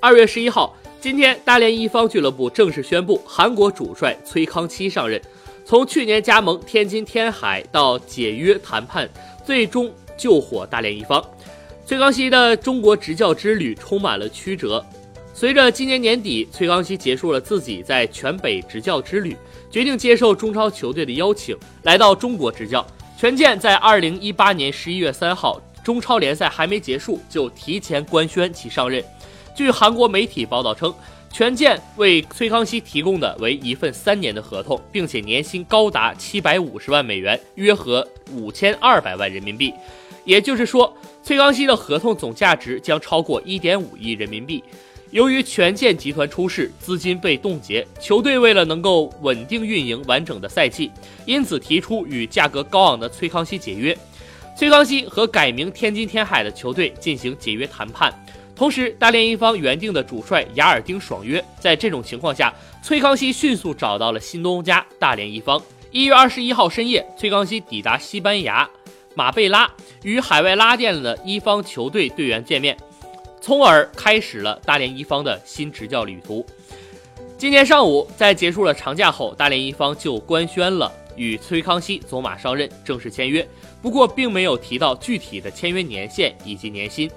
二月十一号，今天大连一方俱乐部正式宣布，韩国主帅崔康熙上任。从去年加盟天津天海到解约谈判，最终救火大连一方，崔康熙的中国执教之旅充满了曲折。随着今年年底，崔康熙结束了自己在全北执教之旅，决定接受中超球队的邀请，来到中国执教。权健在二零一八年十一月三号，中超联赛还没结束就提前官宣其上任。据韩国媒体报道称。权健为崔康熙提供的为一份三年的合同，并且年薪高达七百五十万美元，约合五千二百万人民币。也就是说，崔康熙的合同总价值将超过一点五亿人民币。由于权健集团出事，资金被冻结，球队为了能够稳定运营完整的赛季，因此提出与价格高昂的崔康熙解约。崔康熙和改名天津天海的球队进行解约谈判。同时，大连一方原定的主帅雅尔丁爽约。在这种情况下，崔康熙迅速找到了新东家大连一方。一月二十一号深夜，崔康熙抵达西班牙马贝拉，与海外拉电的一方球队队员见面，从而开始了大连一方的新执教旅途。今天上午，在结束了长假后，大连一方就官宣了与崔康熙走马上任，正式签约。不过，并没有提到具体的签约年限以及年薪。